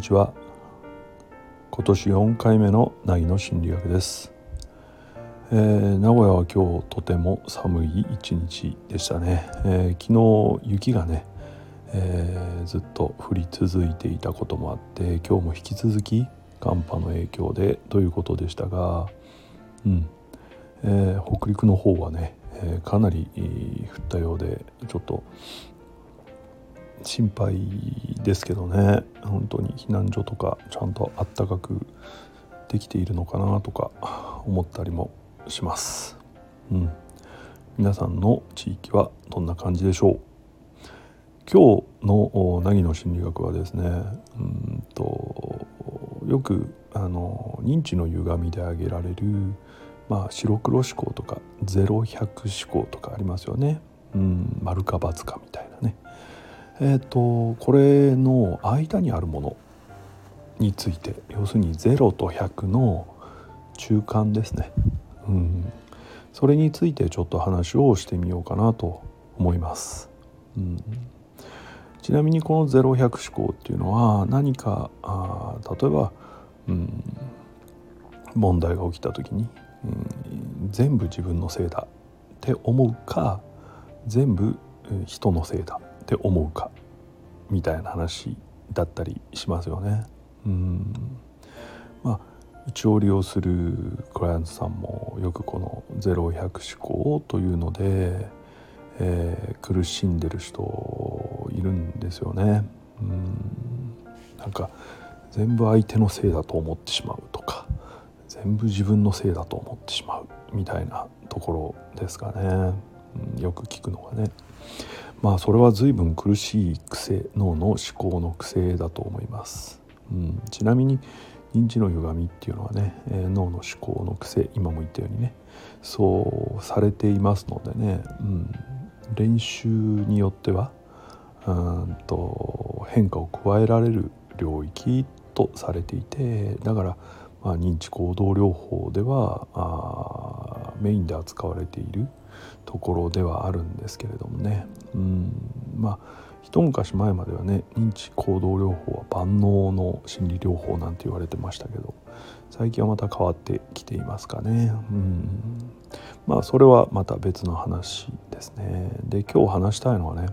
にちは。今年4回目の凪の心理学です、えー、名古屋は今日とても寒い一日でしたね、えー、昨日雪がね、えー、ずっと降り続いていたこともあって今日も引き続き寒波の影響でということでしたがうん、え北陸の方はね、えかなり降ったようでちょっと心配ですけどね本当に避難所とかちゃんとあったかくできているのかなとか思ったりもします。うん、皆さんの地域はどんな感じでしょう？今日の凪の心理学はですねうんとよくあの認知の歪みで挙げられる、まあ、白黒思考とかゼロ百思考とかありますよね。うん、丸か×かみたいなね。えーと、これの間にあるものについて要するに0と100の中間ですね、うん、それについてちょっと話をしてみようかなと思います。うん、ちなみにこの0100思考っていうのは何かあ例えば、うん、問題が起きた時に、うん、全部自分のせいだって思うか全部人のせいだって思うか？みたいな話だったりしますよね。うんまあうちを利用するクライアントさんもよくこの0100思考というので、えー、苦しんでる人いるんですよね。うんなんか全部相手のせいだと思ってしまうとか全部自分のせいだと思ってしまうみたいなところですかね、うん、よく聞くのがね。まあそれは随分苦しい癖脳の思考の癖だと思います、うん、ちなみに認知の歪みっていうのはね、えー、脳の思考の癖今も言ったようにねそうされていますのでね、うん、練習によってはうんと変化を加えられる領域とされていてだから、まあ、認知行動療法ではあメインで扱われているところではあるんですけれどもね。うん。まあ一昔前まではね認知行動療法は万能の心理療法なんて言われてましたけど最近はまた変わってきていますかね。うん。まあそれはまた別の話ですね。で今日話したいのはね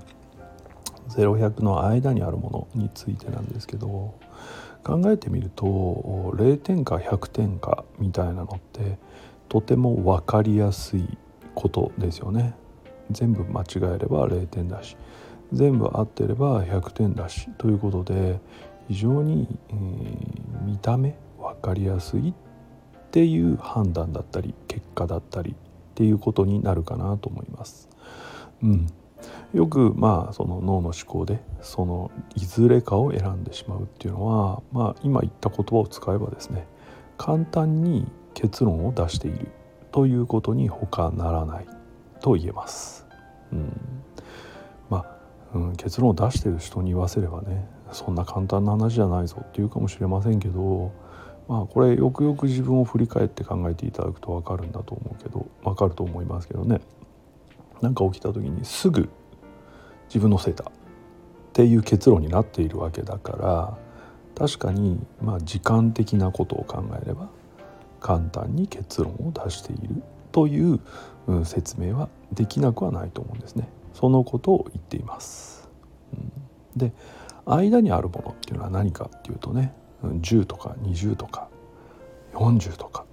0100の間にあるものについてなんですけど考えてみると0点か100点かみたいなのってとても分かりやすいことですよね。全部間違えれば0点だし全部合ってれば100点だしということで非常に、えー、見た目分かりやすいっていう判断だったり結果だったりっていうことになるかなと思います。うん、よくまあその脳の思考でそのいずれかを選んでしまうっていうのは、まあ、今言った言葉を使えばですね簡単に結論を出している。ということに他ならないと言えます。うん、まあ、うん、結論を出してる人に言わせればねそんな簡単な話じゃないぞっていうかもしれませんけどまあこれよくよく自分を振り返って考えていただくと分かるんだと思うけど分かると思いますけどね何か起きた時にすぐ自分のせいだっていう結論になっているわけだから確かにまあ時間的なことを考えれば簡単に結論を出しているという、説明はできなくはないと思うんですね。そのことを言っています。で間にあるものっていうのは何かっていうとね10とか20とか40とか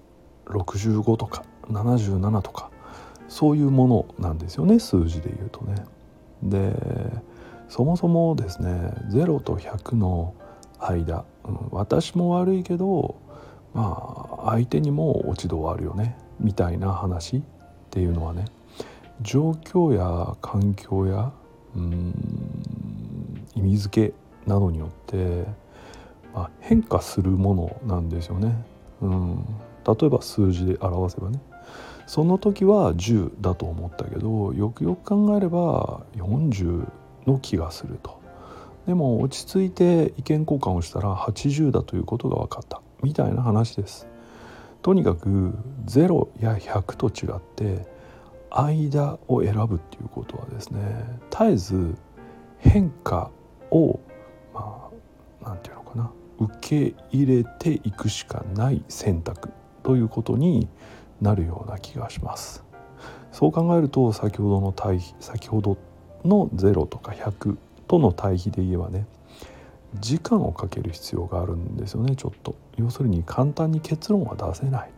65とか77とかそういうものなんですよね数字で言うとね。でそもそもですね0と100の間、私も悪いけどまあ相手にも落ち度はあるよねみたいな話っていうのはね状況や環境やうん意味付けなどによって、まあ、変化するものなんですよね。うん、例えば数字で表せばねその時は10だと思ったけどよくよく考えれば40の気がすると。でも落ち着いて意見交換をしたら80だということが分かったみたいな話です。とにかく0や100と違って間を選ぶっていうことはですね絶えず変化をまあ何て言うのかな受け入れていくしかない選択ということになるような気がしますそう考えると先ほどの対比先ほどの0とか100との対比で言えばね時間をかける必要があるんですよねちょっと。要するに簡単に結論は出せない。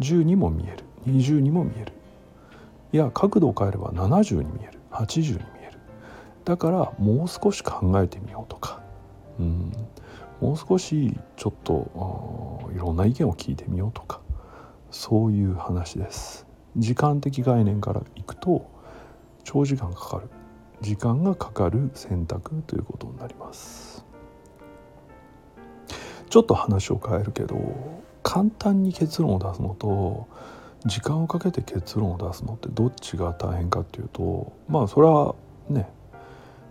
10にも見える。20にも見える。いや角度を変えれば70に見える。80に見える。だからもう少し考えてみようとか、うん、もう少しちょっといろんな意見を聞いてみようとか。そういう話です。時間的概念からいくと長時間かかる。時間がかかる選択ということになります。ちょっと話を変えるけど簡単に結論を出すのと時間をかけて結論を出すのってどっちが大変かっていうとまあそれはね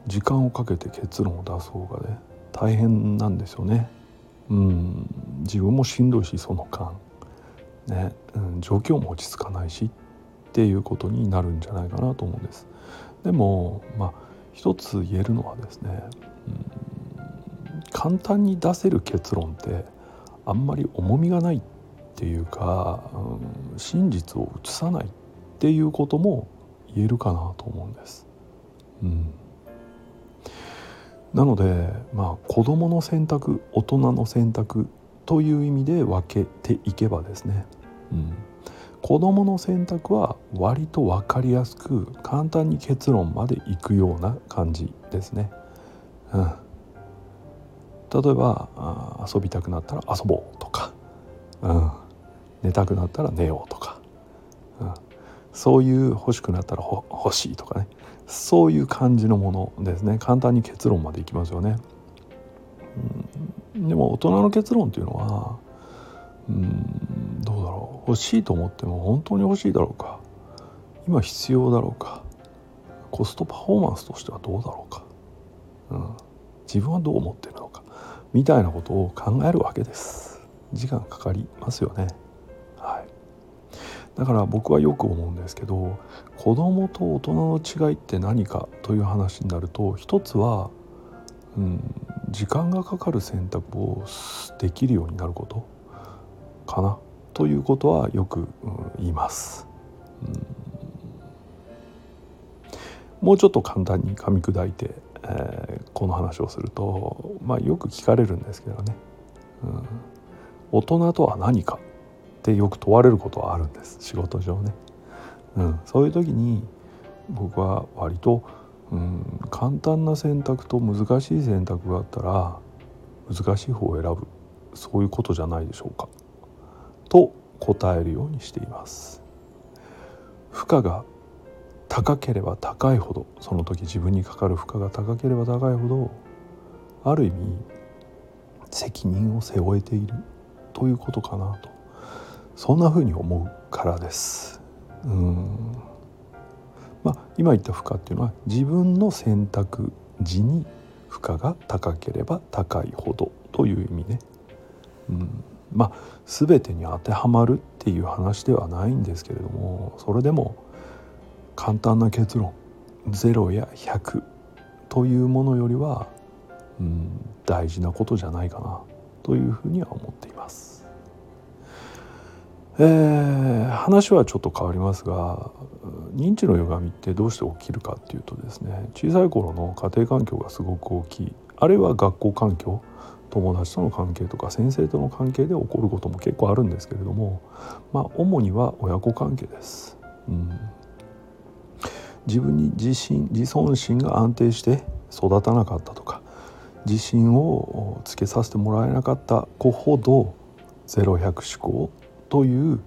時間をかけて結論を出す方がね大変なんですよね。うん。自分もしんどいしその間。ね、うん、状況も落ち着かないしっていうことになるんじゃないかなと思うんです。でもまあ一つ言えるのはですね、うん、簡単に出せる結論ってあんまり重みがないっていうか、うん、真実を映さないっていうことも言えるかなと思うんです。うんなのでまあ子どもの選択大人の選択という意味で分けていけばですね、うん、子どもの選択は割と分かりやすく簡単に結論までいくような感じですね。うん、例えば遊びたくなったら遊ぼうとか、うん、寝たくなったら寝ようとか、うん、そういう欲しくなったら欲しいとかね。そういう感じのものですね。簡単に結論までいきますよね。うん、でも大人の結論っていうのはうんどうだろう。欲しいと思っても本当に欲しいだろうか。今必要だろうか。コストパフォーマンスとしてはどうだろうか、うん、自分はどう思ってるのか。みたいなことを考えるわけです。時間かかりますよね。だから僕はよく思うんですけど子供と大人の違いって何かという話になると一つは、うん、時間がかかる選択をできるようになること。かな。ということはよく、うん、言います、うん。もうちょっと簡単に噛み砕いて、えー、この話をすると、まあ、よく聞かれるんですけどね、うん、大人とは何かってよく問われることはあるんです。仕事上ね、うん、そういう時に僕は割と、うん、簡単な選択と難しい選択があったら難しい方を選ぶ。そういうことじゃないでしょうか。と答えるようにしています。負荷が高ければ高いほどその時自分にかかる負荷が高ければ高いほどある意味責任を背負えているということかなとそんな風に思うからです。うんまあ、今言った負荷っていうのは自分の選択時に負荷が高ければ高いほどという意味ね。うんまあ、全てに当てはまるっていう話ではないんですけれどもそれでも簡単な結論0や100というものよりは、うん、大事なことじゃないかなというふうには思っています。えー、話はちょっと変わりますが認知の歪みってどうして起きるかっていうとですね小さい頃の家庭環境がすごく大きいあるいは学校環境友達との関係とか先生との関係で起こることも結構あるんですけれどもまあ主には親子関係です。自分に自信自尊心が安定して育たなかったとか自信をつけさせてもらえなかった子ほど0100思考という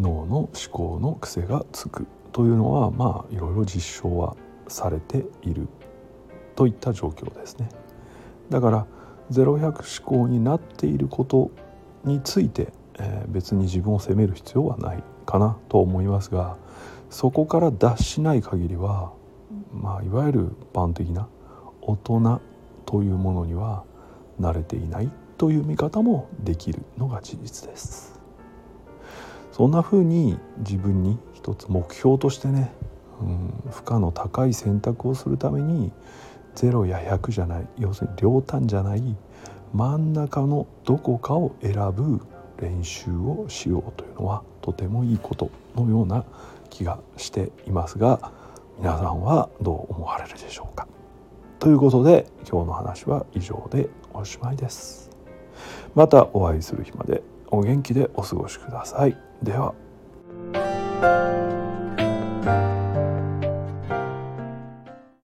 脳の思考の癖がつくというのはまあいろいろ実証はされているといった状況ですね。だから0100思考になっていることについて、えー、別に自分を責める必要はないかなと思いますがそこから脱しない限りは、まあ、いわゆる一般的な大人というものには慣れていないという見方もできるのが事実です。そんな風に自分に一つ目標としてね、うん、負荷の高い選択をするために0や100じゃない要するに両端じゃない真ん中のどこかを選ぶ練習をしようというのはとてもいいことのような気がしていますが皆さんはどう思われるでしょうか？ということで今日の話は以上でおしまいです。またお会いする日までお元気でお過ごしください。では。